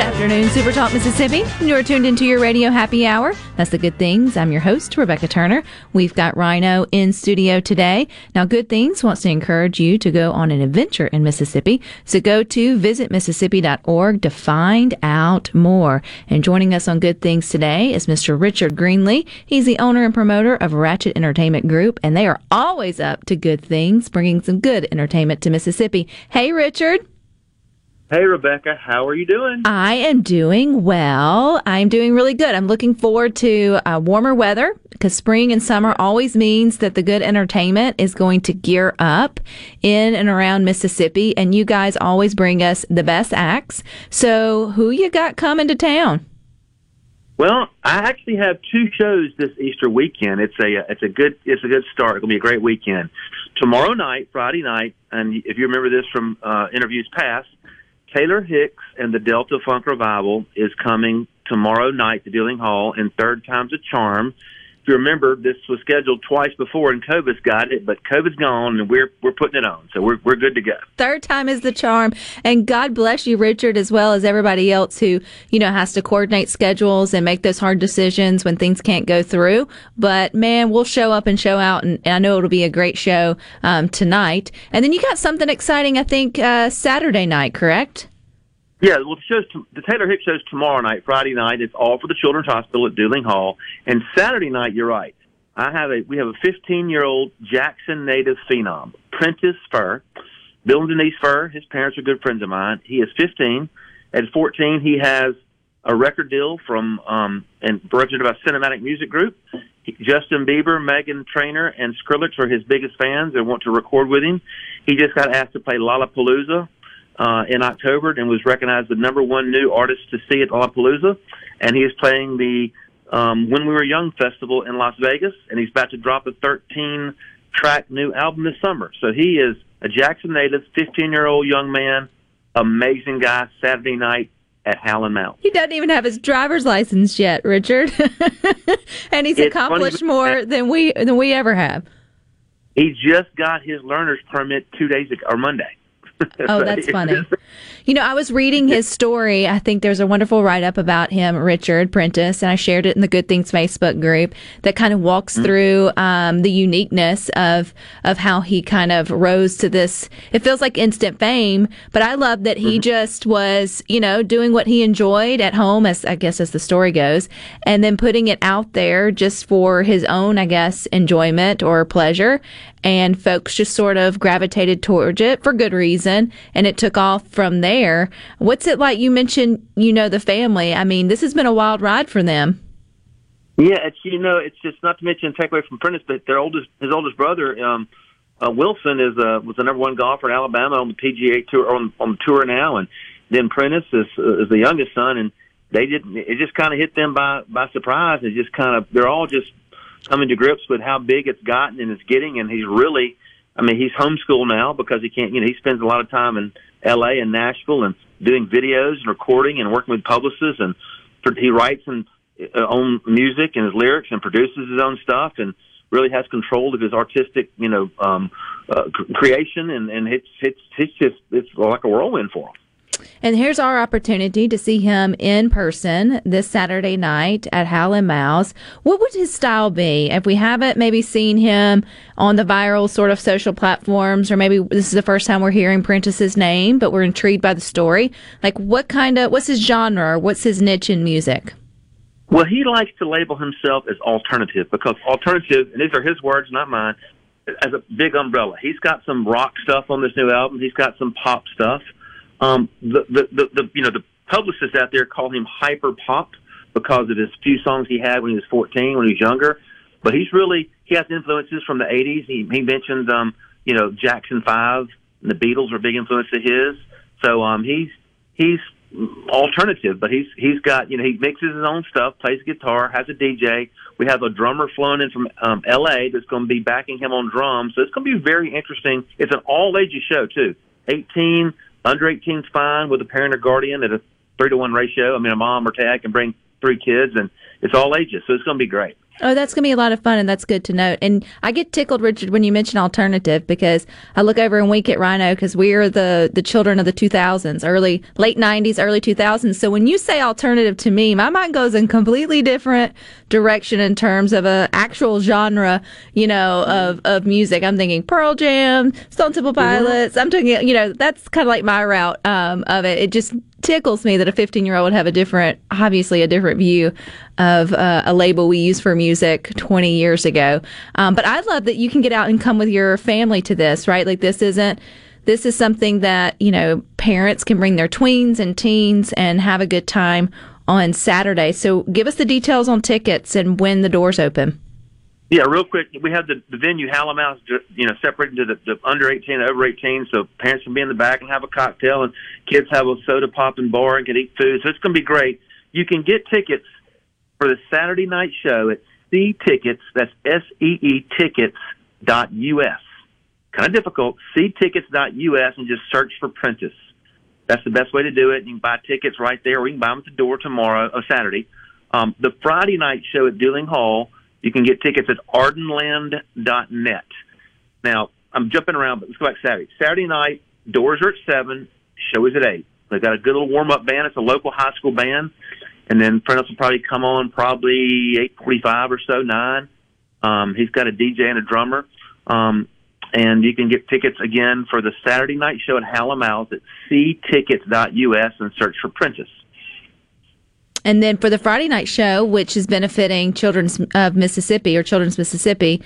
Good afternoon, Super Talk Mississippi. You're tuned into your radio happy hour. That's the good things. I'm your host, Rebecca Turner. We've got Rhino in studio today. Now, Good Things wants to encourage you to go on an adventure in Mississippi. So go to visitmississippi.org to find out more. And joining us on Good Things today is Mr. Richard Greenlee. He's the owner and promoter of Ratchet Entertainment Group, and they are always up to good things, bringing some good entertainment to Mississippi. Hey, Richard. Hey, Rebecca, how are you doing? I am doing well. I'm doing really good. I'm looking forward to uh, warmer weather because spring and summer always means that the good entertainment is going to gear up in and around Mississippi. And you guys always bring us the best acts. So, who you got coming to town? Well, I actually have two shows this Easter weekend. It's a it's a good it's a good start. It's gonna be a great weekend. Tomorrow night, Friday night, and if you remember this from uh, interviews past, Taylor Hicks and the Delta Funk Revival is coming tomorrow night to Duling Hall, and Third Time's a Charm. If you remember, this was scheduled twice before, and COVID's got it, but COVID's gone, and we're we're putting it on, so we're we're good to go. Third time is the charm. And God bless you, Richard, as well as everybody else who, you know, has to coordinate schedules and make those hard decisions when things can't go through. But man, we'll show up and show out. And, and I know it'll be a great show um, tonight. And then you got something exciting, I think, uh, Saturday night, correct? Yeah, well, the show's t- the Taylor Hicks show's tomorrow night, Friday night. It's all for the Children's Hospital at Duling Hall, and Saturday night, you're right. I have a we have a 15 year old Jackson native phenom, Prentice Fur, Bill and Denise Fur. His parents are good friends of mine. He is 15. At 14, he has a record deal from um, and represented by Cinematic Music Group. Justin Bieber, Meghan Trainor, and Skrillex are his biggest fans and want to record with him. He just got asked to play Lollapalooza uh, in October and was recognized the number one new artist to see at Lollapalooza. And he is playing the um, When We Were Young festival in Las Vegas, and he's about to drop a 13 track new album this summer. So he is a Jackson native, 15 year old young man, amazing guy. Saturday night at Hal & Mal's. He doesn't even have his driver's license yet, Richard. and he's It's accomplished funny- more than we than we ever have. He just got his learner's permit two days ago, or Monday. Oh, that's funny. You know, I was reading his story. I think there's a wonderful write up about him, Richard Prentice, and I shared it in the Good Things Facebook group that kind of walks through um, the uniqueness of of how he kind of rose to this. It feels like instant fame, but I love that he just was, you know, doing what he enjoyed at home, as I guess as the story goes, and then putting it out there just for his own, I guess, enjoyment or pleasure. And folks just sort of gravitated towards it for good reason, and it took off from there. What's it like? You mentioned, you know, the family. I mean, this has been a wild ride for them. Yeah, it's you know, it's just not to mention take away from Prentice, but their oldest his oldest brother, um, uh, Wilson, is uh, was the number one golfer in Alabama on the PGA tour on, on the tour now, and then Prentice is uh, is the youngest son, and they didn't. It just kind of hit them by by surprise. It just kind of they're all just coming to grips with how big it's gotten and it's getting, and he's really. I mean, he's homeschooled now because he can't. You know, he spends a lot of time in L.A. and Nashville and doing videos and recording and working with publicists, and he writes and uh, own music and his lyrics and produces his own stuff and really has control of his artistic, you know, um, uh, creation. And, and it's, it's, it's just, it's like a whirlwind for him. And here's our opportunity to see him in person this Saturday night at Hal & Mal's. What would his style be? If we haven't maybe seen him on the viral sort of social platforms, or maybe this is the first time we're hearing Prentice's name, but we're intrigued by the story. Like, what kind of, what's his genre? What's his niche in music? Well, he likes to label himself as alternative because alternative, and these are his words, not mine, as a big umbrella. He's got some rock stuff on this new album. He's got some pop stuff. Um, the, the, the, the, you know, the publicists out there call him hyper pop because of his few songs he had when he was 14, when he was younger. But he's really, he has influences from the 80s. He, he mentions, um, you know, Jackson 5 and the Beatles are big influence of his. So, um, he's, he's alternative, but he's, he's got, you know, he mixes his own stuff, plays guitar, has a DJ. We have a drummer flown in from, um, LA that's going to be backing him on drums. So it's going to be very interesting. It's an all ages show too. 18, under 18 is fine with a parent or guardian at a three to one ratio. I mean, a mom or dad can bring three kids, and it's all ages, so it's going to be great. Oh, that's going to be a lot of fun, and that's good to note. And I get tickled, Richard, when you mention alternative because I look over and wink at Rhino because we are the the children of the 2000s, early late 90s, early 2000s. So when you say alternative to me, my mind goes in completely different direction in terms of a actual genre, you know, of of music. I'm thinking Pearl Jam, Stone Temple Pilots. I'm talking, you know, that's kind of like my route um, of it. It just tickles me that a 15 year old would have a different, obviously a different view of uh, a label we used for music 20 years ago. Um, but I love that you can get out and come with your family to this, right? Like this isn't, this is something that, you know, parents can bring their tweens and teens and have a good time on Saturday. So give us the details on tickets and when the doors open. Yeah, real quick, we have the, the venue Hal & Mal's, you know, separated into the, the under 18 and over 18, so parents can be in the back and have a cocktail, and kids have a soda pop and bar and can eat food. So it's going to be great. You can get tickets for the Saturday night show at See Tickets. That's S E E Tickets dot US. Kind of difficult. See Tickets dot US and just search for Prentice. That's the best way to do it. You can buy tickets right there, or you can buy them at the door tomorrow or Saturday. Um, the Friday night show at Duling Hall you can get tickets at ardenland.net. Now, I'm jumping around, but let's go back Saturday. Saturday night, doors are at 7, show is at 8. They've got a good little warm up band. It's a local high school band. And then Prentice will probably come on probably 8.45 or so, 9. Um, he's got a DJ and a drummer. Um, and you can get tickets again for the Saturday night show at Hal & Mal's at seetickets.us and search for Prentice. And then for the Friday night show, which is benefiting Children's of Mississippi or Children's Mississippi,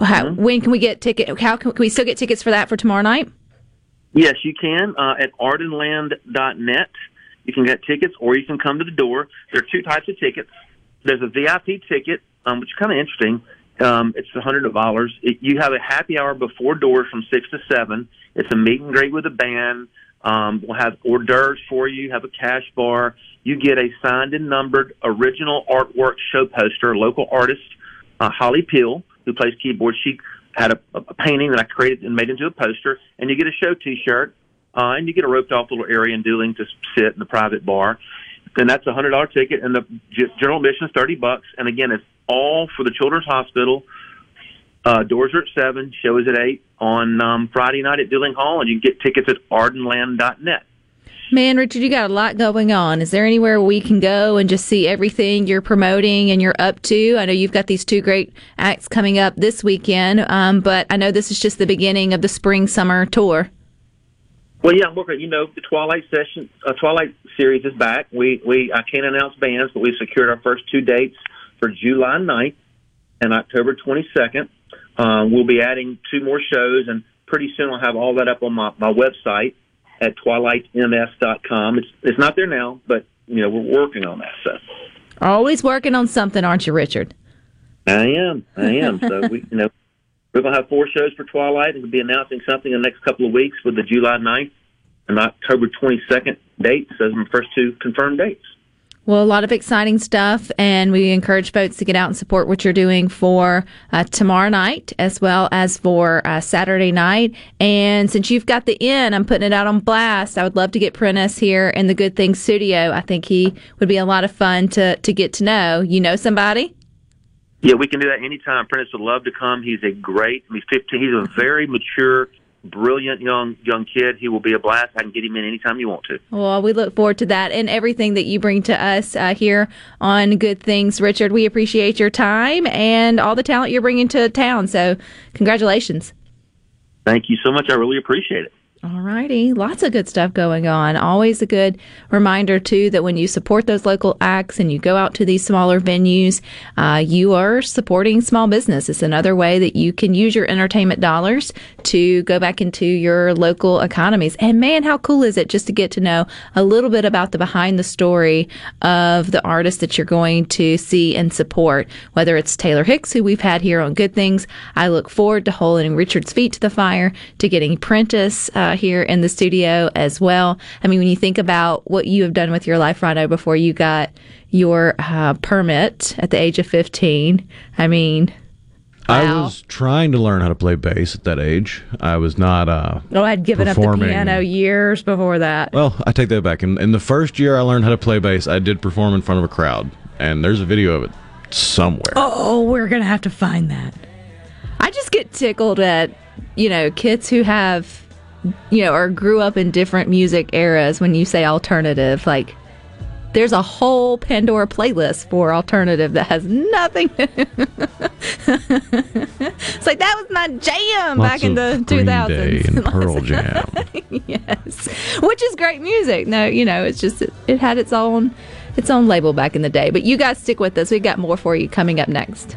how, mm-hmm. when can we get ticket? How can, can, we still get tickets for that for tomorrow night? Yes, you can uh, at ardenland.net. You can get tickets, or you can come to the door. There are two types of tickets. There's a VIP ticket, um, which is kind of interesting. Um, it's a hundred dollars. You have a happy hour before doors from six to seven. It's a meet and greet with a band. Um, we'll have hors d'oeuvres for you. Have a cash bar you get a signed and numbered original artwork show poster, local artist uh, Holly Peel, who plays keyboard. She had a, a painting that I created and made into a poster, and you get a show T-shirt, uh, and you get a roped off little area in Duling to sit in the private bar, and that's a hundred dollar ticket, and the general admission is thirty bucks, and again, it's all for the Children's Hospital. Uh, doors are at seven, show is at eight on um, Friday night at Duling Hall, and you can get tickets at ardenland.net. Man, Richard, you got a lot going on. Is there anywhere we can go and just see everything you're promoting and you're up to? I know you've got these two great acts coming up this weekend, um, but I know this is just the beginning of the spring summer tour. Well, yeah, working. You know, the Twilight session, uh, Twilight series is back. We we I can't announce bands, but we've secured our first two dates for July 9th and October 22nd. Um, we'll be adding two more shows, and pretty soon I'll have all that up on my, my website at twilightms.com. It's it's not there now, but you know we're working on that. So always working on something, aren't you, Richard? I am. I am. so we you know we're going to have four shows for Twilight, and we'll be announcing something in the next couple of weeks with the July 9th and October 22nd dates as my first two confirmed dates. Well, a lot of exciting stuff, and we encourage folks to get out and support what you're doing for uh, tomorrow night as well as for uh, Saturday night. And since you've got the in, I'm putting it out on blast. I would love to get Prentice here in the Good Things studio. I think he would be a lot of fun to, to get to know. You know somebody? Yeah, we can do that anytime. Prentice would love to come. He's a great, he's 15, he's a very mature brilliant young young kid. He will be a blast. I can get him in anytime you want to. Well, we look forward to that and everything that you bring to us uh, here on Good Things, Richard. We appreciate your time and all the talent you're bringing to town. So, congratulations. Thank you so much. I really appreciate it. All righty. Lots of good stuff going on. Always a good reminder, too, that when you support those local acts and you go out to these smaller venues, uh, you are supporting small business. It's another way that you can use your entertainment dollars to go back into your local economies. And man, how cool is it just to get to know a little bit about the behind the story of the artist that you're going to see and support, whether it's Taylor Hicks, who we've had here on Good Things. I look forward to holding Richard's feet to the fire, to getting Prentice uh, here in the studio as well. I mean, when you think about what you have done with your life, Rhino, before you got your uh, permit at the age of 15, I mean, I was trying to learn how to play bass at that age. I was not. Uh, oh, I'd given up the piano years before that. well, I take that back. In, in the first year I learned how to play bass, I did perform in front of a crowd, and there's a video of it somewhere. Oh, we're gonna have to find that. I just get tickled at you know kids who have you know or grew up in different music eras. When you say alternative, like there's a whole Pandora playlist for alternative that has nothing. it's like that was my jam Lots back in the Green 2000s. Day and Pearl Jam. yes, which is great music. No, you know, it's just it, it had its own its own label back in the day. But you guys stick with us. We got more for you coming up next.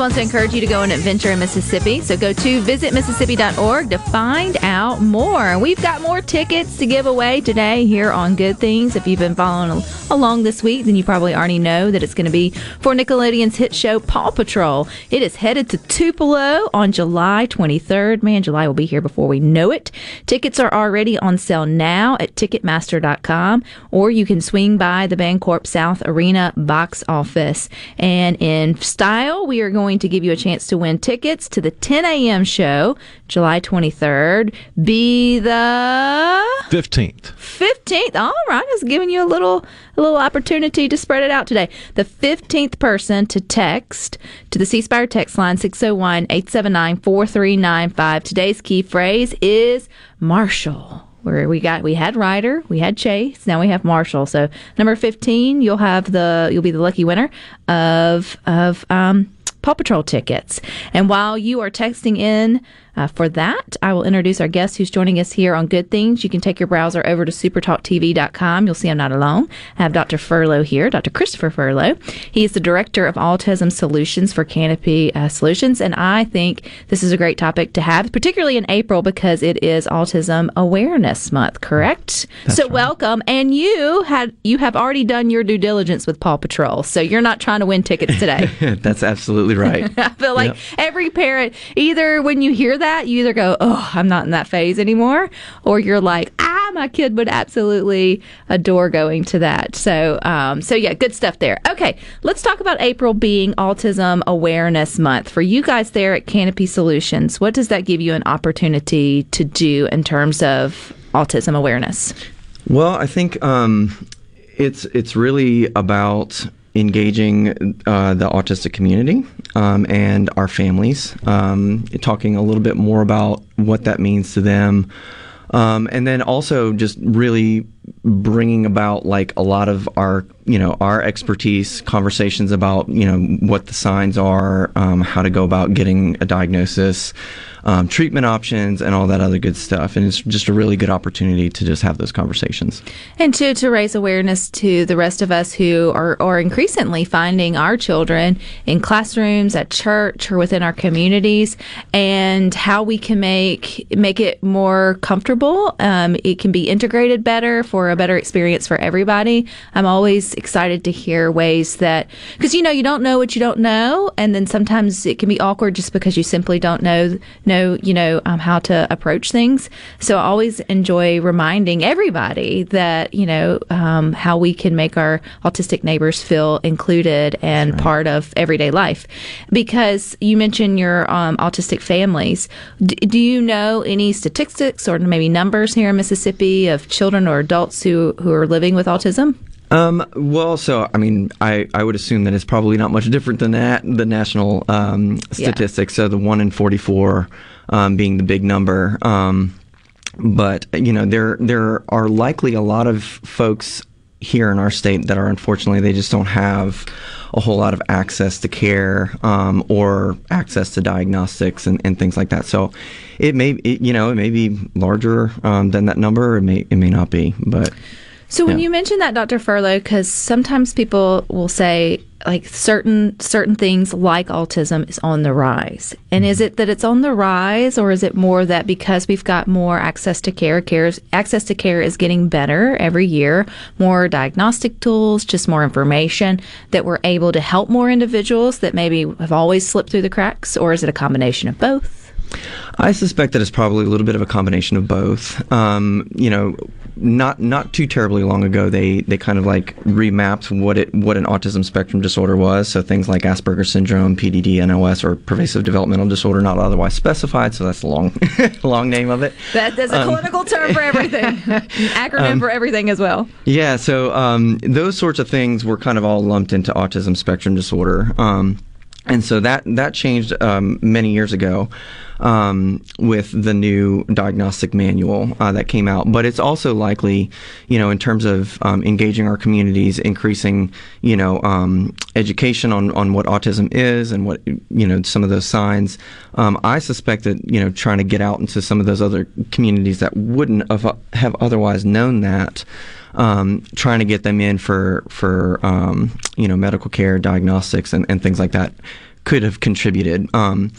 Wants to encourage you to go on an adventure in Mississippi. So go to visitmississippi.org to find out more. We've got more tickets to give away today here on Good Things. If you've been following along this week, then you probably already know that it's going to be for Nickelodeon's hit show Paw Patrol. It is headed to Tupelo on July 23rd. Man, July will be here before we know it. Tickets are already on sale now at Ticketmaster.com, or you can swing by the Bancorp South Arena box office. And in style, we are going to give you a chance to win tickets to the 10 a.m. show, July 23rd. Be the 15th. 15th. All right, I was giving you a little a little opportunity to spread it out today. The 15th person to text to the C Spire text line 601-879-4395. Today's key phrase is Marshall. Where we got we had Ryder, we had Chase, now we have Marshall. So number 15, you'll have the you'll be the lucky winner of of um Paw Patrol tickets. And while you are texting in uh, for that, I will introduce our guest who's joining us here on Good Things. You can take your browser over to supertalktv.com. You'll see I'm not alone. I have Dr. Furlow here, Dr. Christopher Furlow. He is the Director of Autism Solutions for Canopy uh, Solutions. And I think this is a great topic to have, particularly in April because it is Autism Awareness Month, correct? so welcome. And you had you have already done your due diligence with Paw Patrol. So you're not trying to win tickets today. That's absolutely right. I feel like Yep. every parent, either when you hear that, you either go, "Oh, I'm not in that phase anymore," or you're like, "Ah, my kid would absolutely adore going to that." So, um, so yeah, good stuff there. Okay, let's talk about April being Autism Awareness Month for you guys there at Canopy Solutions. What does that give you an opportunity to do in terms of autism awareness? Well, I think um, it's it's really about engaging uh, the autistic community um, and our families, um, talking a little bit more about what that means to them, um, and then also just really bringing about like a lot of our you know our expertise conversations about you know what the signs are um, how to go about getting a diagnosis um, treatment options and all that other good stuff and it's just a really good opportunity to just have those conversations And to, to raise awareness to the rest of us who are, are increasingly finding our children in classrooms, at church, or within our communities, and how we can make make it more comfortable. Um, it can be integrated better for a better experience for everybody. I'm always excited to hear ways that because you know you don't know what you don't know, and then sometimes it can be awkward just because you simply don't know know you know um, how to approach things. So I always enjoy reminding everybody that you know um, how we can make our autistic neighbors feel included and part of everyday life. Because you mentioned your um, autistic families, D- do you know any statistics or maybe numbers here in Mississippi of children or adults who who are living with autism? Um, well, so I mean, I, I would assume that it's probably not much different than that the national um, Yeah. statistics. So the one in forty four um, being the big number. Um, but you know, there there are likely a lot of folks here in our state that are unfortunately they just don't have a whole lot of access to care um, or access to diagnostics and, and things like that. So it may it, you know it may be larger um, than that number. It may it may not be, but. So when Yeah. you mention that, Dr. Furlow, because sometimes people will say like certain certain things like autism is on the rise, and is it that it's on the rise, or is it more that because we've got more access to care, cares access to care is getting better every year, more diagnostic tools, just more information that we're able to help more individuals that maybe have always slipped through the cracks, or is it a combination of both? I suspect that it's probably a little bit of a combination of both. Um, you know, not not too terribly long ago, they they kind of like remapped what it what an autism spectrum disorder was. So things like Asperger's syndrome, PDD, NOS, or pervasive developmental disorder, not otherwise specified. So that's the long long name of it. That, that's a Um, clinical term for everything, acronym Um, for everything as well. Yeah, so um, those sorts of things were kind of all lumped into autism spectrum disorder. Um, and so that that changed um, many years ago um, with the new diagnostic manual uh, that came out. But it's also likely, you know, in terms of um, engaging our communities, increasing, you know, um, education on, on what autism is and what you know some of those signs. Um, I suspect that you know trying to get out into some of those other communities that wouldn't have, have otherwise known that. Um, trying to get them in for for um, you know medical care, diagnostics, and, and things like that could have contributed. Um,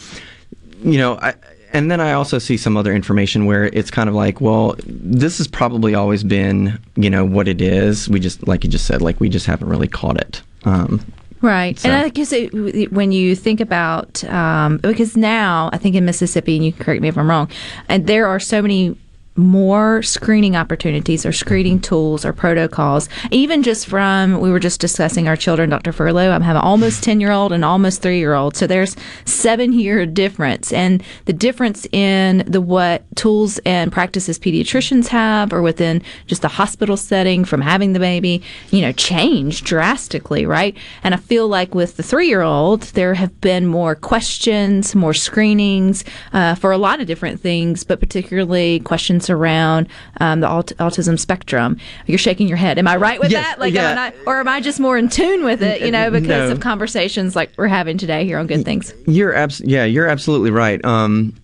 you know, I, and then I also see some other information where it's kind of like, well, this has probably always been, you know, what it is. We just, like you just said, like we just haven't really caught it. Um, Right. So- And I guess it, when you think about, um, because now I think in Mississippi, and you can correct me if I'm wrong, and there are so many more screening opportunities or screening tools or protocols. Even just from we were just discussing our children dr furlow. I'm having almost 10 year old and almost 3 year old so there's seven year difference. And the difference in the what tools and practices pediatricians have or within just the hospital setting from having the baby you know change drastically right? And i feel like with the 3 year old there have been more questions more screenings uh, for a lot of different things but particularly questions around um, the aut- autism spectrum you're shaking your head am i right with Yes, that like yeah. am I not, or am i just more in tune with it you know because No. of conversations like we're having today here on good things You're abs- yeah, you're absolutely right. Um,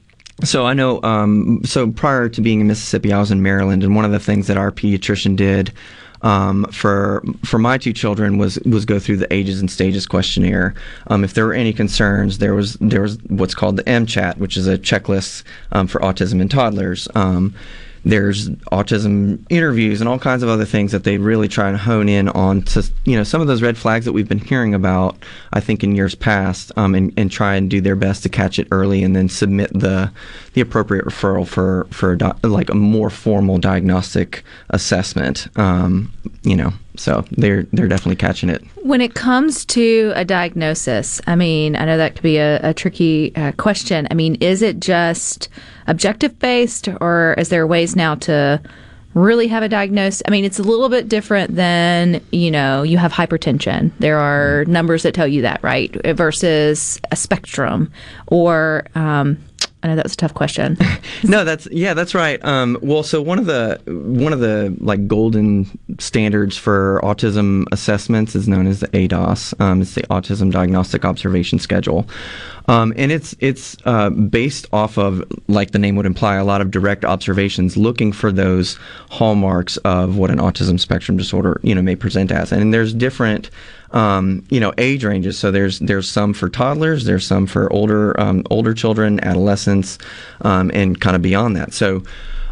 so I know. Um, so prior to being in Mississippi, I was in Maryland, and one of the things that our pediatrician did um, for for my two children was was go through the ages and stages questionnaire. Um, if there were any concerns, there was there was what's called the MCHAT, which is a checklist um, for autism in toddlers. Um, there's autism interviews and all kinds of other things that they really try and hone in on to you know some of those red flags that we've been hearing about I think in years past um, and, and try and do their best to catch it early and then submit the the appropriate referral for for a doc- like a more formal diagnostic assessment um, you know so they're they're definitely catching it When it comes to a diagnosis, I mean, I know that could be a, a tricky uh, question. I mean, is it just objective based, or is there ways now to really have a diagnosis? I mean, it's a little bit different than, you know, you have hypertension. There are numbers that tell you that, right? Versus a spectrum, or, um, I know that was a tough question. no, that's yeah, that's right. Um, well, so one of the one of the like golden standards for autism assessments is known as the ADOS. Um, it's the Autism Diagnostic Observation Schedule, um, and it's it's uh, based off of like the name would imply a lot of direct observations, looking for those hallmarks of what an autism spectrum disorder you know may present as. And there's different um, you know age ranges. So there's there's some for toddlers, there's some for older um, older children, adolescents, um, and kind of beyond that. So.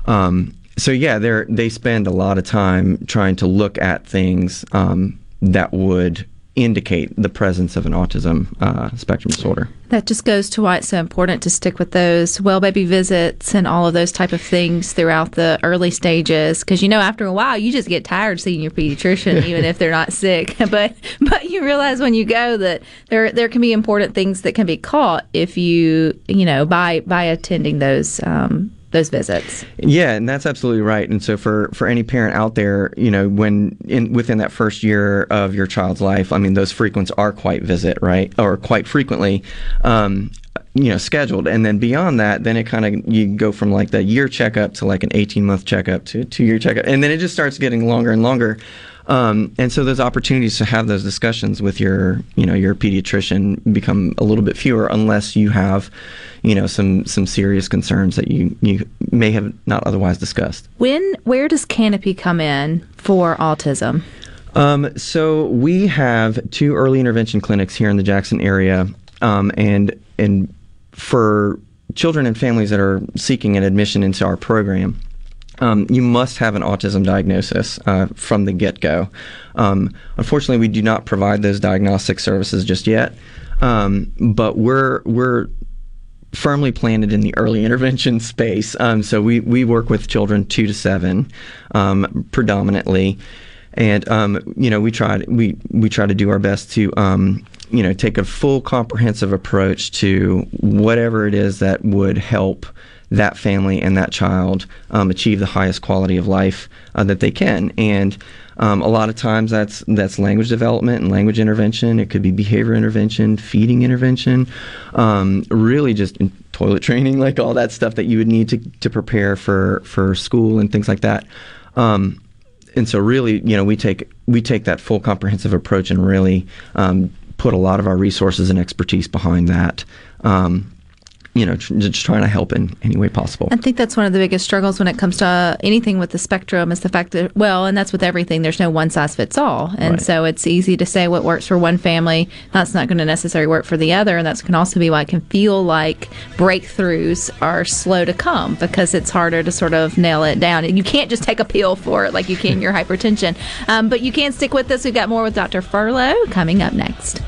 Um, so yeah, they they spend a lot of time trying to look at things um, that would indicate the presence of an autism uh, spectrum disorder. That just goes to why it's so important to stick with those well baby visits and all of those type of things throughout the early stages because you know after a while you just get tired seeing your pediatrician even if they're not sick but but you realize when you go that there there can be important things that can be caught if you you know by by attending those um, those visits. Yeah, and that's absolutely right. And so for for any parent out there, you know, when in within that first year of your child's life, I mean, those frequents are quite visit, right, or quite frequently. Um, you know, scheduled, and then beyond that, then it kind of you go from like the year checkup to like an eighteen month checkup to two year checkup, and then it just starts getting longer and longer. Um, and so those opportunities to have those discussions with your, you know, your pediatrician become a little bit fewer unless you have, you know, some some serious concerns that you you may have not otherwise discussed. When where does Canopy come in for autism? Um, so we have two early intervention clinics here in the Jackson area, um, and and for children and families that are seeking an admission into our program. Um, you must have an autism diagnosis uh, from the get go. Um, unfortunately, we do not provide those diagnostic services just yet, um, but we're we're firmly planted in the early intervention space. Um, so we, we work with children two to seven um, predominantly. And um, you know we try we we try to do our best to you know, take a full comprehensive approach to whatever it is that would help that family and that child um, achieve the highest quality of life uh, that they can. And um, a lot of times that's that's language development and language intervention. It could be behavior intervention, feeding intervention, um, really just toilet training, like all that stuff that you would need to, to prepare for for school and things like that. Um, and so really, you know, we take we take that full comprehensive approach and really um, put a lot of our resources and expertise behind that. Um, you know, tr- just trying to help in any way possible. I think that's one of the biggest struggles when it comes to anything with the spectrum is the fact that, well, and that's with everything, there's no one size fits all. And Right. so it's easy to say what works for one family, that's not going to necessarily work for the other. And that can also be why it can feel like breakthroughs are slow to come because it's harder to sort of nail it down. And you can't just take a pill for it like you can your hypertension. Um, but you can stick with us. We've got more with Dr. Furlow coming up next.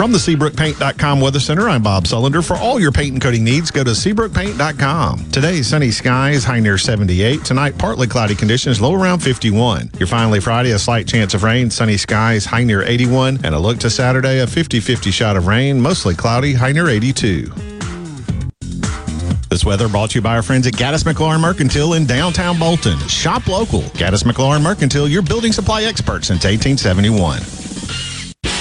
From the SeabrookPaint.com Weather Center, I'm Bob Sullender. For all your paint and coating needs, go to SeabrookPaint.com. Today, sunny skies, high near 78. Tonight, partly cloudy conditions, low around 51. Your finally Friday, a slight chance of rain, sunny skies, high near 81. And a look to Saturday, a 50 50 shot of rain, mostly cloudy, high near 82. This weather brought to you by our friends at Gaddis McLaurin Mercantile in downtown Bolton. Shop local. Gaddis McLaurin Mercantile, your building supply expert since 1871.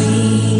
free.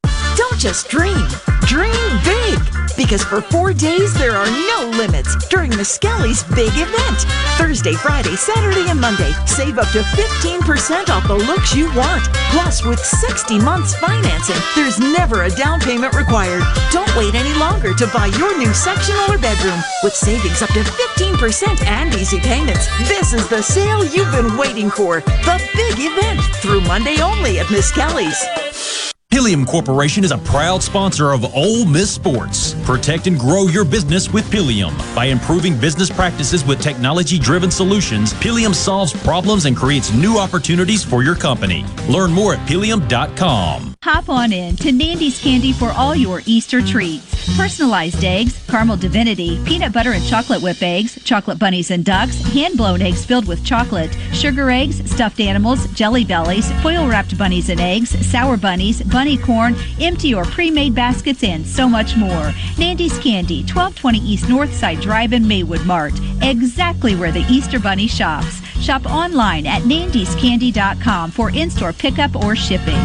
Don't just dream, dream big. Because for four days, there are no limits during Miskelly's big event. Thursday, Friday, Saturday, and Monday. Save up to 15% off the looks you want. Plus, with 60 months financing, there's never a down payment required. Don't wait any longer to buy your new sectional or bedroom. With savings up to 15% and easy payments, this is the sale you've been waiting for. The big event through Monday only at Miskelly's. Pilium Corporation is a proud sponsor of Ole Miss Sports. Protect and grow your business with Pilium. By improving business practices with technology driven solutions, Pilium solves problems and creates new opportunities for your company. Learn more at pilium.com. Hop on in to Nandy's Candy for all your Easter treats. Personalized eggs, caramel divinity, peanut butter and chocolate whip eggs, chocolate bunnies and ducks, hand blown eggs filled with chocolate, sugar eggs, stuffed animals, jelly bellies, foil wrapped bunnies and eggs, sour bunnies, bunny corn, empty or pre made baskets, and so much more. Nandy's Candy, 1220 East Northside Drive in Maywood Mart, exactly where the Easter Bunny shops. Shop online at nandyscandy.com for in store pickup or shipping.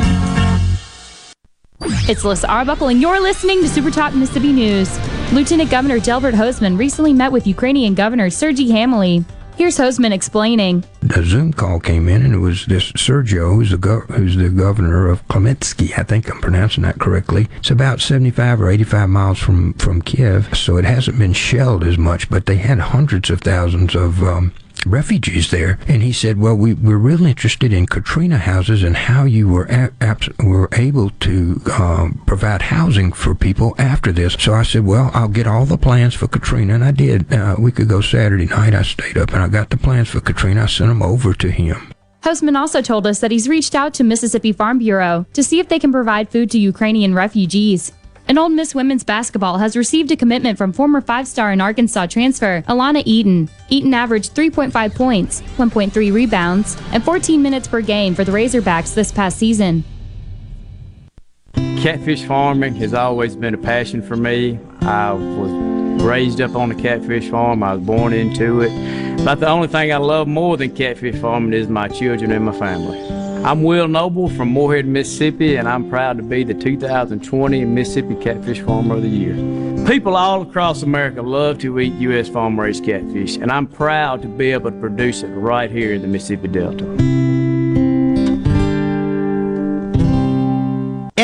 It's Alyssa Arbuckle, and you're listening to Super Talk Mississippi News. Lieutenant Governor Delbert Hosemann recently met with Ukrainian Governor Sergei Hamaliy. Here's Hosemann explaining. The Zoom call came in, and it was this Sergio, who's the gov- who's the governor of Klemetsky. I think I'm pronouncing that correctly. It's about 75 or 85 miles from from Kiev, so it hasn't been shelled as much. But they had hundreds of thousands of um, refugees there, and he said, "Well, we we're really interested in Katrina houses and how you were a- abs- were able to um, provide housing for people after this." So I said, "Well, I'll get all the plans for Katrina," and I did. Uh, a week ago Saturday night, I stayed up and I got the plans for Katrina. I sent them over to him. Hosemann also told us that he's reached out to Mississippi Farm Bureau to see if they can provide food to Ukrainian refugees. And Ole Miss women's basketball has received a commitment from former five star in Arkansas transfer Alana Eaton. Eaton averaged 3.5 points, 1.3 rebounds, and 14 minutes per game for the Razorbacks this past season. Catfish farming has always been a passion for me. I was raised up on a catfish farm. I was born into it. But the only thing I love more than catfish farming is my children and my family. I'm Will Noble from Moorhead, Mississippi, and I'm proud to be the 2020 Mississippi Catfish Farmer of the Year. People all across America love to eat U.S. farm raised catfish, and I'm proud to be able to produce it right here in the Mississippi Delta.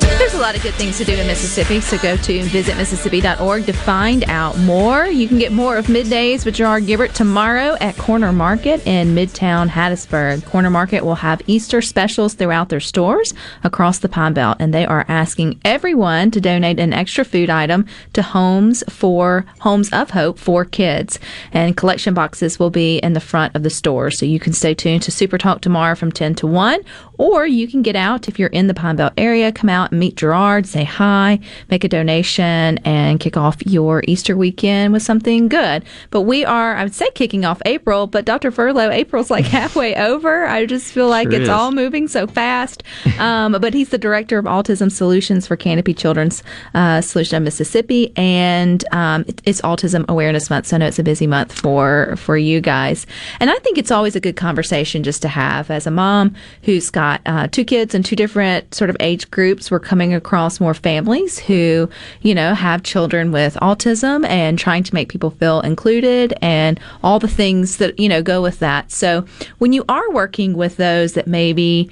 There's a lot of good things to do in Mississippi, so go to visitmississippi.org to find out more. You can get more of Middays with Gerard Gibert tomorrow at Corner Market in Midtown Hattiesburg. Corner Market will have Easter specials throughout their stores across the Pine Belt, and they are asking everyone to donate an extra food item to Homes for Homes of Hope for Kids. And collection boxes will be in the front of the store, so you can stay tuned to Super Talk tomorrow from 10 to 1, or you can get out if you're in the Pine Belt area, come out meet Gerard, say hi, make a donation, and kick off your Easter weekend with something good. But we are, I would say, kicking off April, but Dr. Furlow, April's like halfway over. I just feel like Sure it's is. all moving so fast. Um, but he's the director of Autism Solutions for Canopy Children's uh, Solution of Mississippi, and um, it- it's Autism Awareness Month, so I know it's a busy month for for you guys. And I think it's always a good conversation just to have as a mom who's got uh, two kids in two different sort of age groups. We're coming across more families who, you know, have children with autism and trying to make people feel included and all the things that, you know, go with that. So when you are working with those that maybe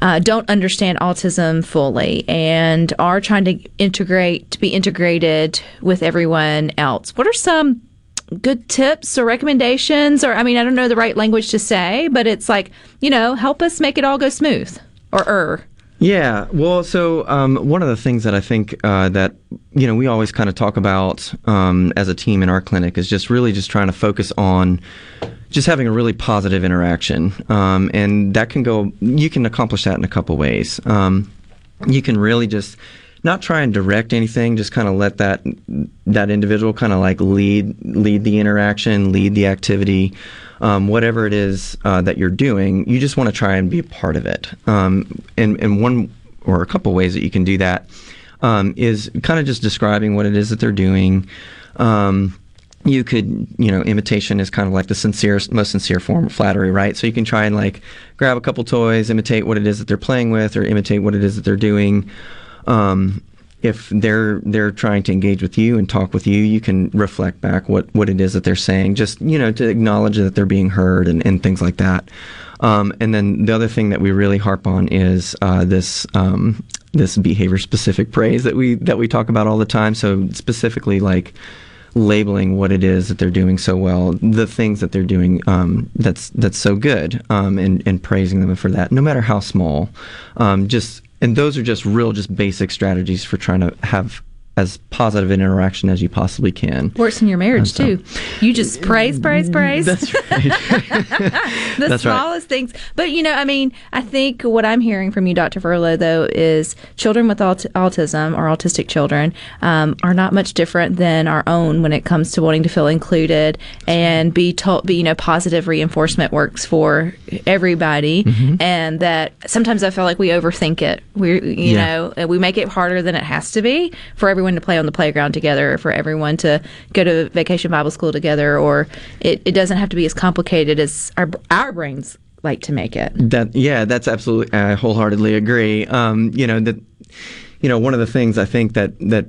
uh, don't understand autism fully and are trying to integrate, to be integrated with everyone else, what are some good tips or recommendations? Or, I mean, I don't know the right language to say, but it's like, you know, help us make it all go smooth or er. Yeah, well, so um, one of the things that I think uh, that you know we always kind of talk about um, as a team in our clinic is just really just trying to focus on just having a really positive interaction, um, and that can go. You can accomplish that in a couple ways. Um, you can really just not try and direct anything just kind of let that that individual kind of like lead lead the interaction lead the activity um, whatever it is uh, that you're doing you just want to try and be a part of it um, and, and one or a couple ways that you can do that um, is kind of just describing what it is that they're doing um, you could, you know, imitation is kind of like the sincerest, most sincere form of flattery, right? So you can try and like grab a couple toys, imitate what it is that they're playing with, or imitate what it is that they're doing. Um, if they're they're trying to engage with you and talk with you, you can reflect back what, what it is that they're saying, just you know, to acknowledge that they're being heard and, and things like that. Um, and then the other thing that we really harp on is uh, this um, this behavior specific praise that we that we talk about all the time. So specifically, like labeling what it is that they're doing so well, the things that they're doing um, that's that's so good, um, and and praising them for that, no matter how small. Um, just and those are just real, just basic strategies for trying to have as positive an interaction as you possibly can. Works in your marriage so- too. You just praise, praise, praise. That's right. the That's right. smallest things. But you know, I mean, I think what I'm hearing from you, Dr. Furlow, though, is children with aut- autism or autistic children um, are not much different than our own when it comes to wanting to feel included and be told. Be, you know, positive reinforcement works for everybody, Mhm. and that sometimes I feel like we overthink it. We, you Yeah. know, we make it harder than it has to be for everyone to play on the playground together, or for everyone to go to vacation Bible school together, or it, it doesn't have to be as complicated as our our brains like to make it. That yeah, that's absolutely. I wholeheartedly agree. Um, you know that. You know, one of the things I think that that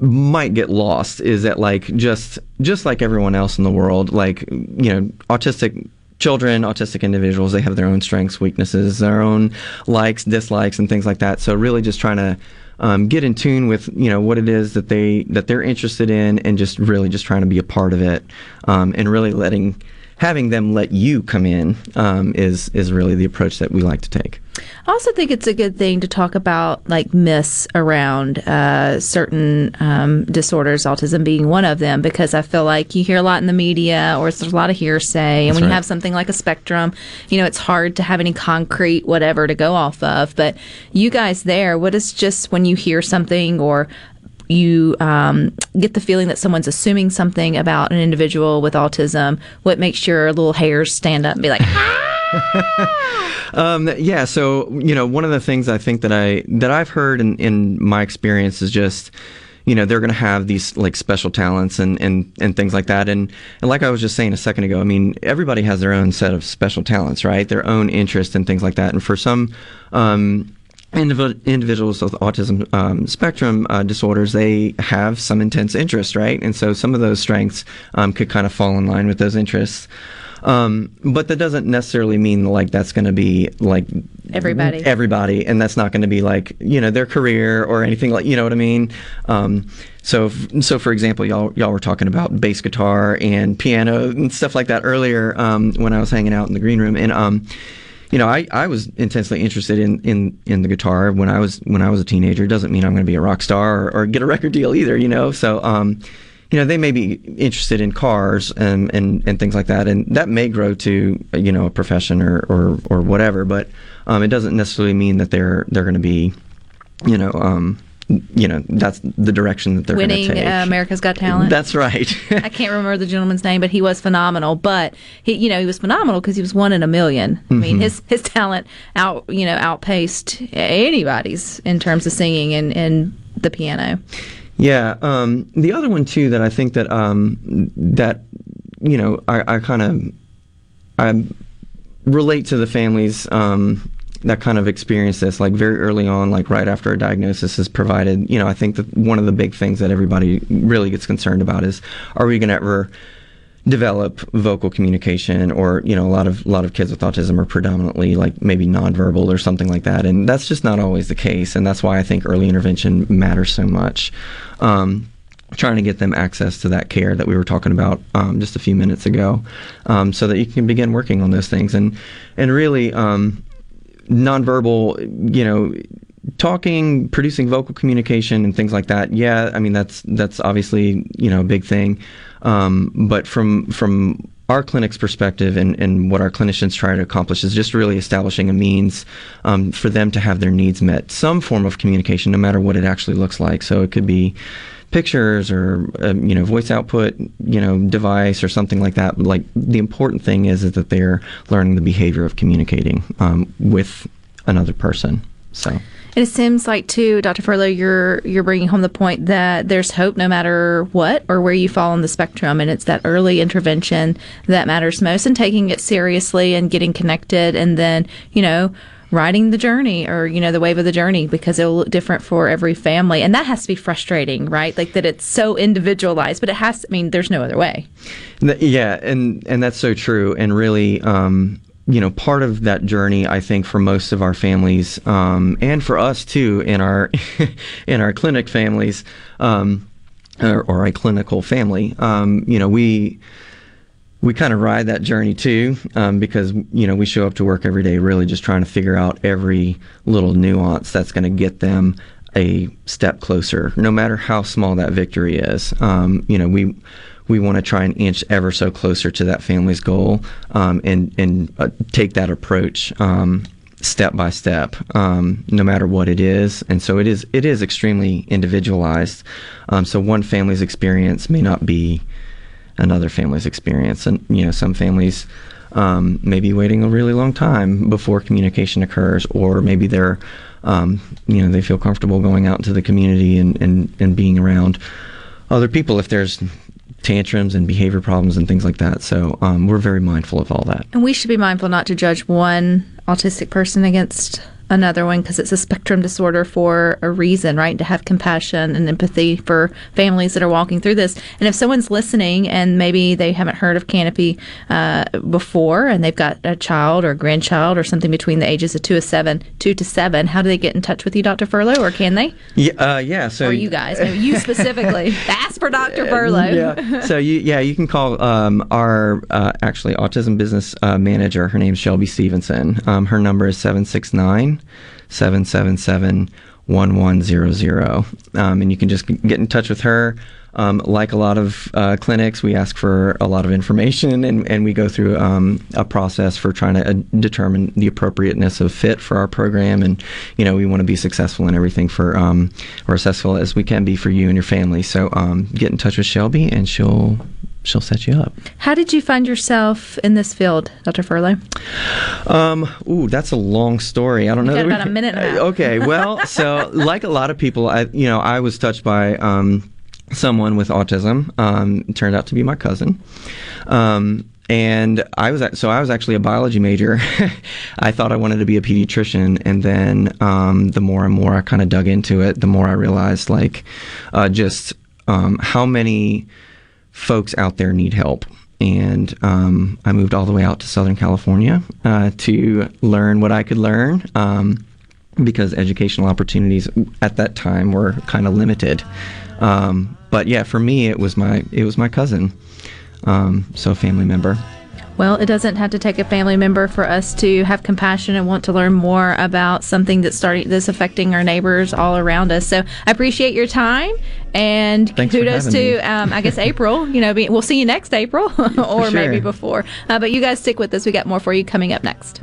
might get lost is that like just just like everyone else in the world, like you know, autistic children, autistic individuals, they have their own strengths, weaknesses, their own likes, dislikes, and things like that. So really, just trying to um, get in tune with you know what it is that they that they're interested in, and just really just trying to be a part of it, um, and really letting having them let you come in um, is is really the approach that we like to take. I also think it's a good thing to talk about like myths around uh, certain um, disorders, autism being one of them, because I feel like you hear a lot in the media or there's a lot of hearsay. And That's when you have something like a spectrum, you know, it's hard to have any concrete whatever to go off of. But you guys there, what is just when you hear something or you um, get the feeling that someone's assuming something about an individual with autism, what makes your little hairs stand up and be like, Um, yeah, so you know, one of the things I think that I that I've heard in, in my experience is just you know they're going to have these like special talents and, and, and things like that. And, and like I was just saying a second ago I mean everybody has their own set of special talents right? Their own interests and things like that. And for some um, individuals with autism um, spectrum uh, disorders they have some intense interest right and so some of those strengths um, could kind of fall in line with those interests um, but that doesn't necessarily mean like that's going to be like Everybody. everybody, and that's not going to be like you know their career or anything like you know what I mean. Um, so f- so for example, y'all y'all were talking about bass guitar and piano and stuff like that earlier um, when I was hanging out in the green room, and um, you know I, I was intensely interested in, in in the guitar when I was when I was a teenager. Doesn't mean I'm going to be a rock star or, or get a record deal either, you know. So um, you know, they may be interested in cars and, and, and things like that, and that may grow to you know a profession or or, or whatever. But um, it doesn't necessarily mean that they're they're going to be, you know, um, you know, that's the direction that they're going to winning take. uh, America's Got Talent. That's right. I can't remember the gentleman's name, but he was phenomenal. But he, you know, he was phenomenal because he was one in a 1000000 I mean, Mhm. his his talent out, you know, outpaced anybody's in terms of singing and and the piano. Yeah. Um, the other one too that I think that um, that you know I, I kind of I relate to the families um, that kind of experience this like very early on, like right after a diagnosis is provided. You know, I think that one of the big things that everybody really gets concerned about is are we going to ever develop vocal communication? Or you know a lot of a lot of kids with autism are predominantly like maybe nonverbal or something like that. And that's just not always the case. And that's why I think early intervention matters so much. Um, trying to get them access to that care that we were talking about um, just a few minutes ago um, so that you can begin working on those things. And and really um, nonverbal you know talking producing vocal communication and things like that yeah i mean that's that's obviously you know a big thing. Um, but from from our clinic's perspective and, and what our clinicians try to accomplish is just really establishing a means um, for them to have their needs met. Some form of communication no matter what it actually looks like. So it could be pictures or um, you know voice output you know device or something like that like the important thing is, is that they're learning the behavior of communicating um, with another person so It seems like too, Dr. Furlow, you're you're bringing home the point that there's hope no matter what or where you fall on the spectrum, and it's that early intervention that matters most, and taking it seriously and getting connected, and then you know riding the journey or you know the wave of the journey because it'll look different for every family. And that has to be frustrating right? Like that it's so individualized but it has i mean there's no other way. Yeah and and that's so true. And really um you know, part of that journey, I think, for most of our families, um, and for us too, in our in our clinic families, um, or, or, a clinical family, um, you know, we we kind of ride that journey too, um, because you know we show up to work every day, really just trying to figure out every little nuance that's going to get them a step closer, no matter how small that victory is. Um, you know, we we want to try and inch ever so closer to that family's goal um, and and uh, take that approach um, step by step, um, no matter what it is. And so it is it is extremely individualized. Um, so one family's experience may not be another family's experience, and you know some families. Um, may be waiting a really long time before communication occurs, or maybe they're, um, you know, they feel comfortable going out into the community and, and, and being around other people if there's tantrums and behavior problems and things like that. So um, we're very mindful of all that. And we should be mindful not to judge one autistic person against another one because it's a spectrum disorder for a reason, right? To have compassion and empathy for families that are walking through this. And if someone's listening and maybe they haven't heard of Canopy uh, before and they've got a child or a grandchild or something between the ages of two to seven, two to seven, how do they get in touch with you, Dr. Furlow, or can they? Yeah, uh, yeah. So or you guys, you specifically. Ask for Dr. Furlow. yeah. So you, yeah, you can call um, our uh, actually autism business uh, manager. Her name's Shelby Stevenson. Um, her number is seven six nine. 777 1100. Um, and you can just get in touch with her. Um, like a lot of uh, clinics, we ask for a lot of information and, and we go through um, a process for trying to uh, determine the appropriateness of fit for our program. And, you know, we want to be successful in everything for, um, or as successful as we can be for you and your family. So um, get in touch with Shelby and she'll she'll set you up. How did you find yourself in this field, Dr. Furlow? Um, ooh, that's a long story. I don't know. Got about a minute. okay, well, so like a lot of people, I you know I was touched by um, someone with autism. Um, it turned out to be my cousin. Um, and I was so I was actually a biology major. I thought I wanted to be a pediatrician, and then um, the more and more I kind of dug into it, the more I realized like uh, just um, how many folks out there need help. And um, I moved all the way out to Southern California uh, to learn what I could learn um, because educational opportunities at that time were kind of limited. Um, but yeah, for me, it was my it was my cousin, um, so a family member. Well, it doesn't have to take a family member for us to have compassion and want to learn more about something that's starting that's affecting our neighbors all around us. So I appreciate your time and Thanks kudos to um, I guess April. You know, be, we'll see you next April or sure. maybe before. Uh, but you guys stick with us. We got more for you coming up next.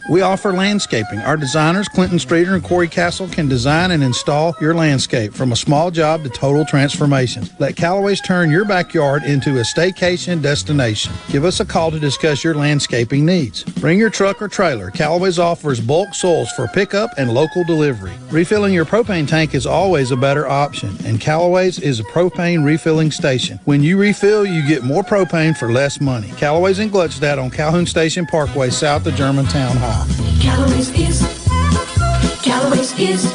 We offer landscaping. Our designers, Clinton Streeter and Corey Castle, can design and install your landscape from a small job to total transformation. Let Calloway's turn your backyard into a staycation destination. Give us a call to discuss your landscaping needs. Bring your truck or trailer. Callaway's offers bulk soils for pickup and local delivery. Refilling your propane tank is always a better option, and Callaway's is a propane refilling station. When you refill, you get more propane for less money. Callaway's in Gluckstadt on Calhoun Station Parkway, south of Germantown High. Callaway's is, Callaway's is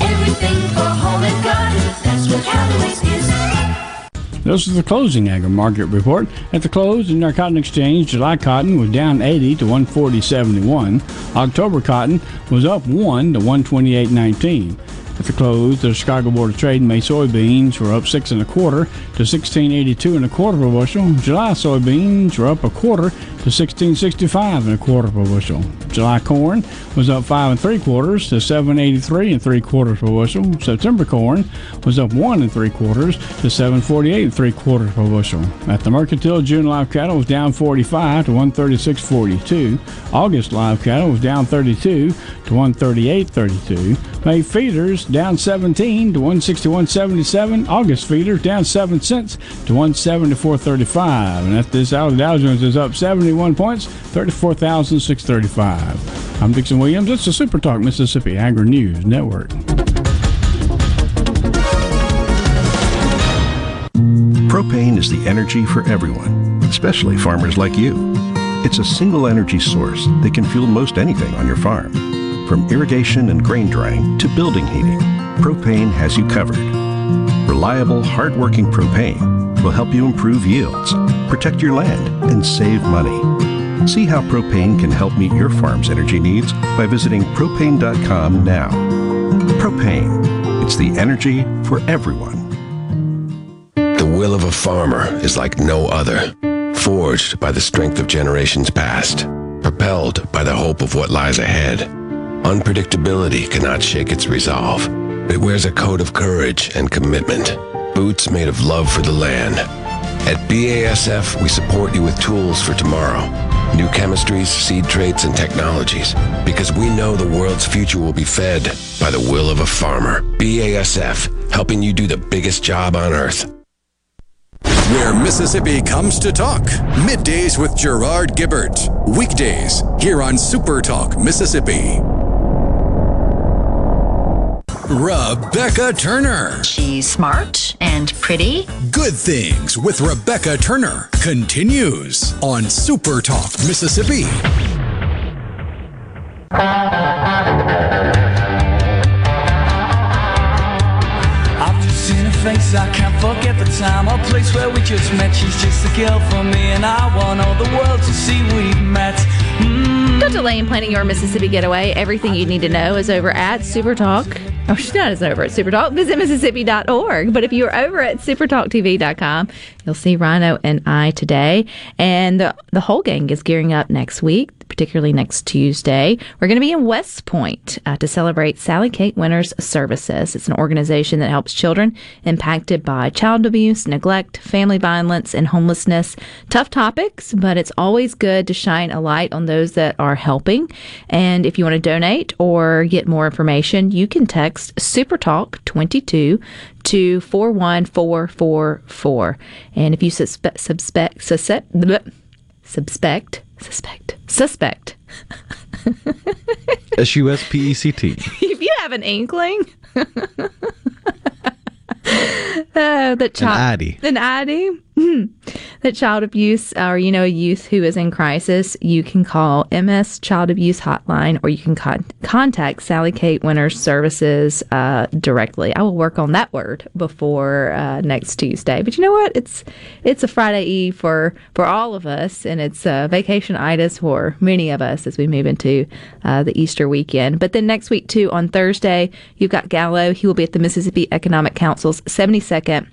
everything for home and garden. That's what Callaway's is. This is the closing agri market report. At the close, in our cotton exchange, July cotton was down 80 to 140.71. October cotton was up 1 to 128.19. At the close, the Chicago Board of Trade May soybeans were up six and a quarter to 16.82 and a quarter per bushel. July soybeans were up a quarter to 16.65 and a quarter per bushel. July corn was up five and three quarters to 7.83 and three quarters per bushel. September corn was up one and three quarters to 7.48 and three quarters per bushel. At the mercantile, June live cattle was down 45 to 136.42. August live cattle was down 32 to 138.32. May feeders down 17 to 161.77. August feeders down 7 cents to 174.35. And at this hour, the Dow Jones is up 71 points, 34,635. I'm Dixon Williams. It's the Super Talk Mississippi Agri News Network. Propane is the energy for everyone, especially farmers like you. It's a single energy source that can fuel most anything on your farm. From irrigation and grain drying to building heating, propane has you covered. Reliable, hard-working propane will help you improve yields, protect your land, and save money. See how propane can help meet your farm's energy needs by visiting propane.com now. Propane, it's the energy for everyone. The will of a farmer is like no other, forged by the strength of generations past, propelled by the hope of what lies ahead. Unpredictability cannot shake its resolve. It wears a coat of courage and commitment, boots made of love for the land. At BASF, we support you with tools for tomorrow, new chemistries, seed traits, and technologies, because we know the world's future will be fed by the will of a farmer. BASF, helping you do the biggest job on earth. Where Mississippi comes to talk. Middays with Gerard Gibert. Weekdays here on Super Talk Mississippi. Rebecca Turner. She's smart and pretty. Good Things with Rebecca Turner continues on Super Talk Mississippi. I've just seen her face, I can't forget the time or place where we just met. She's just a girl for me, and I want all the world to see we've met. Mm. Don't delay in planning your Mississippi getaway. Everything you need to know is over at Super Talk. Oh, she's not as over at Super Talk. Visit Mississippi.org. But if you're over at supertalktv.com, you'll see Rhino and I today. And the, the whole gang is gearing up next week, particularly next Tuesday. We're going to be in West Point uh, to celebrate Sally Kate Winters Services. It's an organization that helps children impacted by child abuse, neglect, family violence, and homelessness. Tough topics, but it's always good to shine a light on those that are helping. And if you want to donate or get more information, you can text SuperTalk22 to 41444. And if you suspect, suspect, suspect, suspect, suspect, suspect. S U S P E C T. if you have an inkling uh, that chop, ID. an ID, that child abuse or you know a youth who is in crisis, you can call MS Child Abuse Hotline or you can con- contact Sally Kate Winters Services uh, directly. I will work on that word before uh, next Tuesday. But you know what? It's it's a Friday Eve for for all of us, and it's a vacation itis for many of us as we move into uh, the Easter weekend. But then next week too, on Thursday, you've got Gallo. He will be at the Mississippi Economic Council's 72nd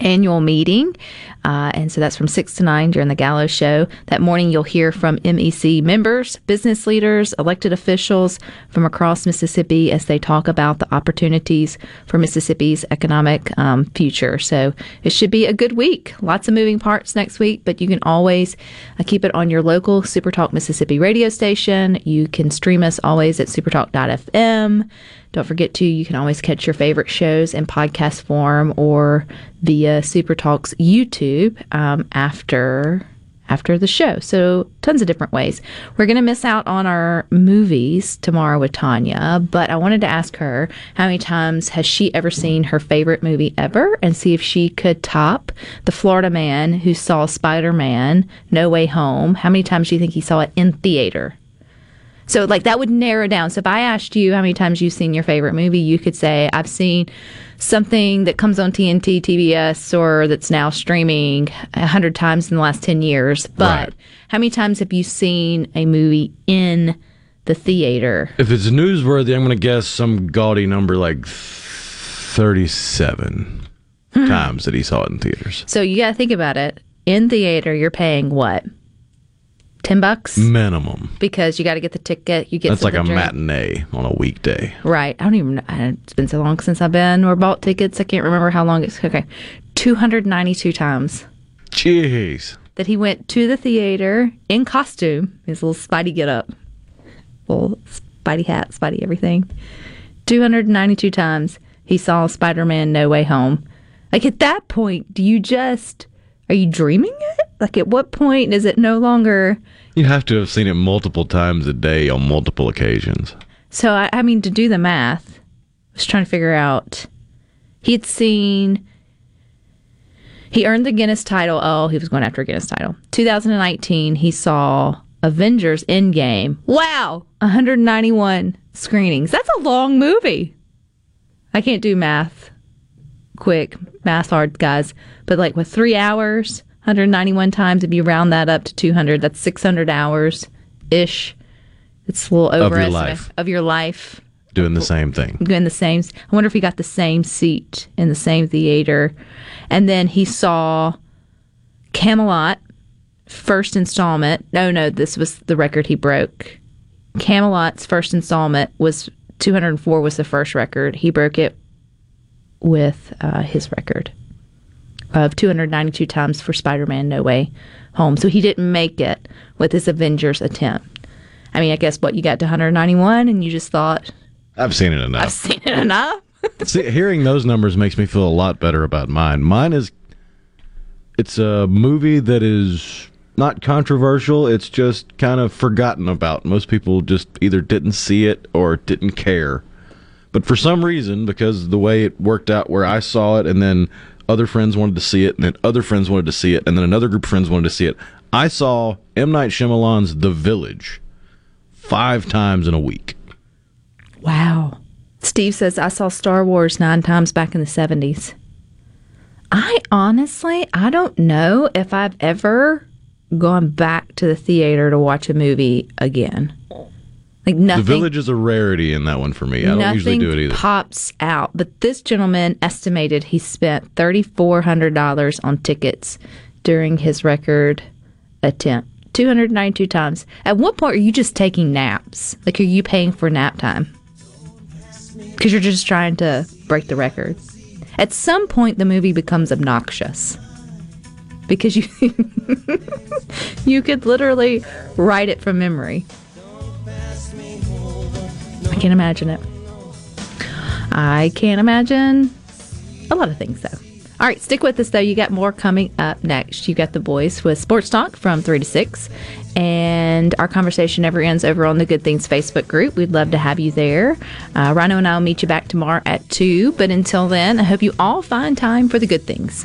annual meeting. Uh, and so that's from 6 to 9 during the Gallo Show. That morning, you'll hear from MEC members, business leaders, elected officials from across Mississippi as they talk about the opportunities for Mississippi's economic um, future. So it should be a good week. Lots of moving parts next week, but you can always uh, keep it on your local Supertalk Mississippi radio station. You can stream us always at supertalk.fm. Don't forget to, you can always catch your favorite shows in podcast form or via Supertalk's YouTube um, after after the show. So tons of different ways. We're going to miss out on our movies tomorrow with Tanya, but I wanted to ask her how many times has she ever seen her favorite movie ever and see if she could top the Florida man who saw Spider-Man No Way Home. How many times do you think he saw it in theater? So, like, that would narrow down. So, if I asked you how many times you've seen your favorite movie, you could say, I've seen something that comes on TNT, TBS, or that's now streaming a hundred times in the last 10 years. But how many times have you seen a movie in the theater? If it's newsworthy, I'm going to guess some gaudy number like 37 Hmm. times that he saw it in theaters. So, you got to think about it. In theater, you're paying what? 10 bucks? Minimum. Because you got to get the ticket. You get That's like a drink. matinee on a weekday. Right. I don't even know. It's been so long since I've been or bought tickets. I can't remember how long it's. Okay. 292 times Jeez. that he went to the theater in costume, his little Spidey get up, little Spidey hat, Spidey everything. 292 times he saw Spider Man No Way Home. Like at that point, do you just. Are you dreaming it? Like at what point is it no longer. You have to have seen it multiple times a day on multiple occasions. So, I, I mean, to do the math, I was trying to figure out. He had seen. He earned the Guinness title. Oh, he was going after a Guinness title. 2019, he saw Avengers Endgame. Wow! 191 screenings. That's a long movie. I can't do math quick. Math hard, guys. But like with three hours, 191 times, if you round that up to 200, that's 600 hours ish. It's a little over Of your life. of your life. Doing the same thing. In the same. I wonder if he got the same seat in the same theater, and then he saw Kaamelott first installment. No, no, this was the record he broke. Kaamelott's first installment was 204 was the first record. He broke it with uh, his record of 292 times for Spider-Man No Way Home. So he didn't make it with his Avengers attempt. I mean, I guess what you got to 191 and you just thought I've seen it enough. I've seen it enough. See, hearing those numbers makes me feel a lot better about mine. Mine is it's a movie that is not controversial, it's just kind of forgotten about. Most people just either didn't see it or didn't care. But for some reason, because the way it worked out where I saw it and then other friends wanted to see it and then other friends wanted to see it and then another group of friends wanted to see it. I saw M Night Shyamalan's The Village 5 times in a week. Wow. Steve says I saw Star Wars 9 times back in the 70s. I honestly, I don't know if I've ever gone back to the theater to watch a movie again. Like nothing The Village is a rarity in that one for me. I don't usually do it either. pops out. But this gentleman estimated he spent thirty four hundred dollars on tickets during his record attempt. Two hundred ninety two times. At what point are you just taking naps? Like are you paying for nap time? Because you're just trying to break the record. At some point the movie becomes obnoxious. Because you you could literally write it from memory. I can't imagine it. I can't imagine a lot of things, though. All right, stick with us, though. You got more coming up next. You got the boys with Sports Talk from 3 to 6. And our conversation never ends over on the Good Things Facebook group. We'd love to have you there. Uh, Rhino and I will meet you back tomorrow at 2. But until then, I hope you all find time for the good things.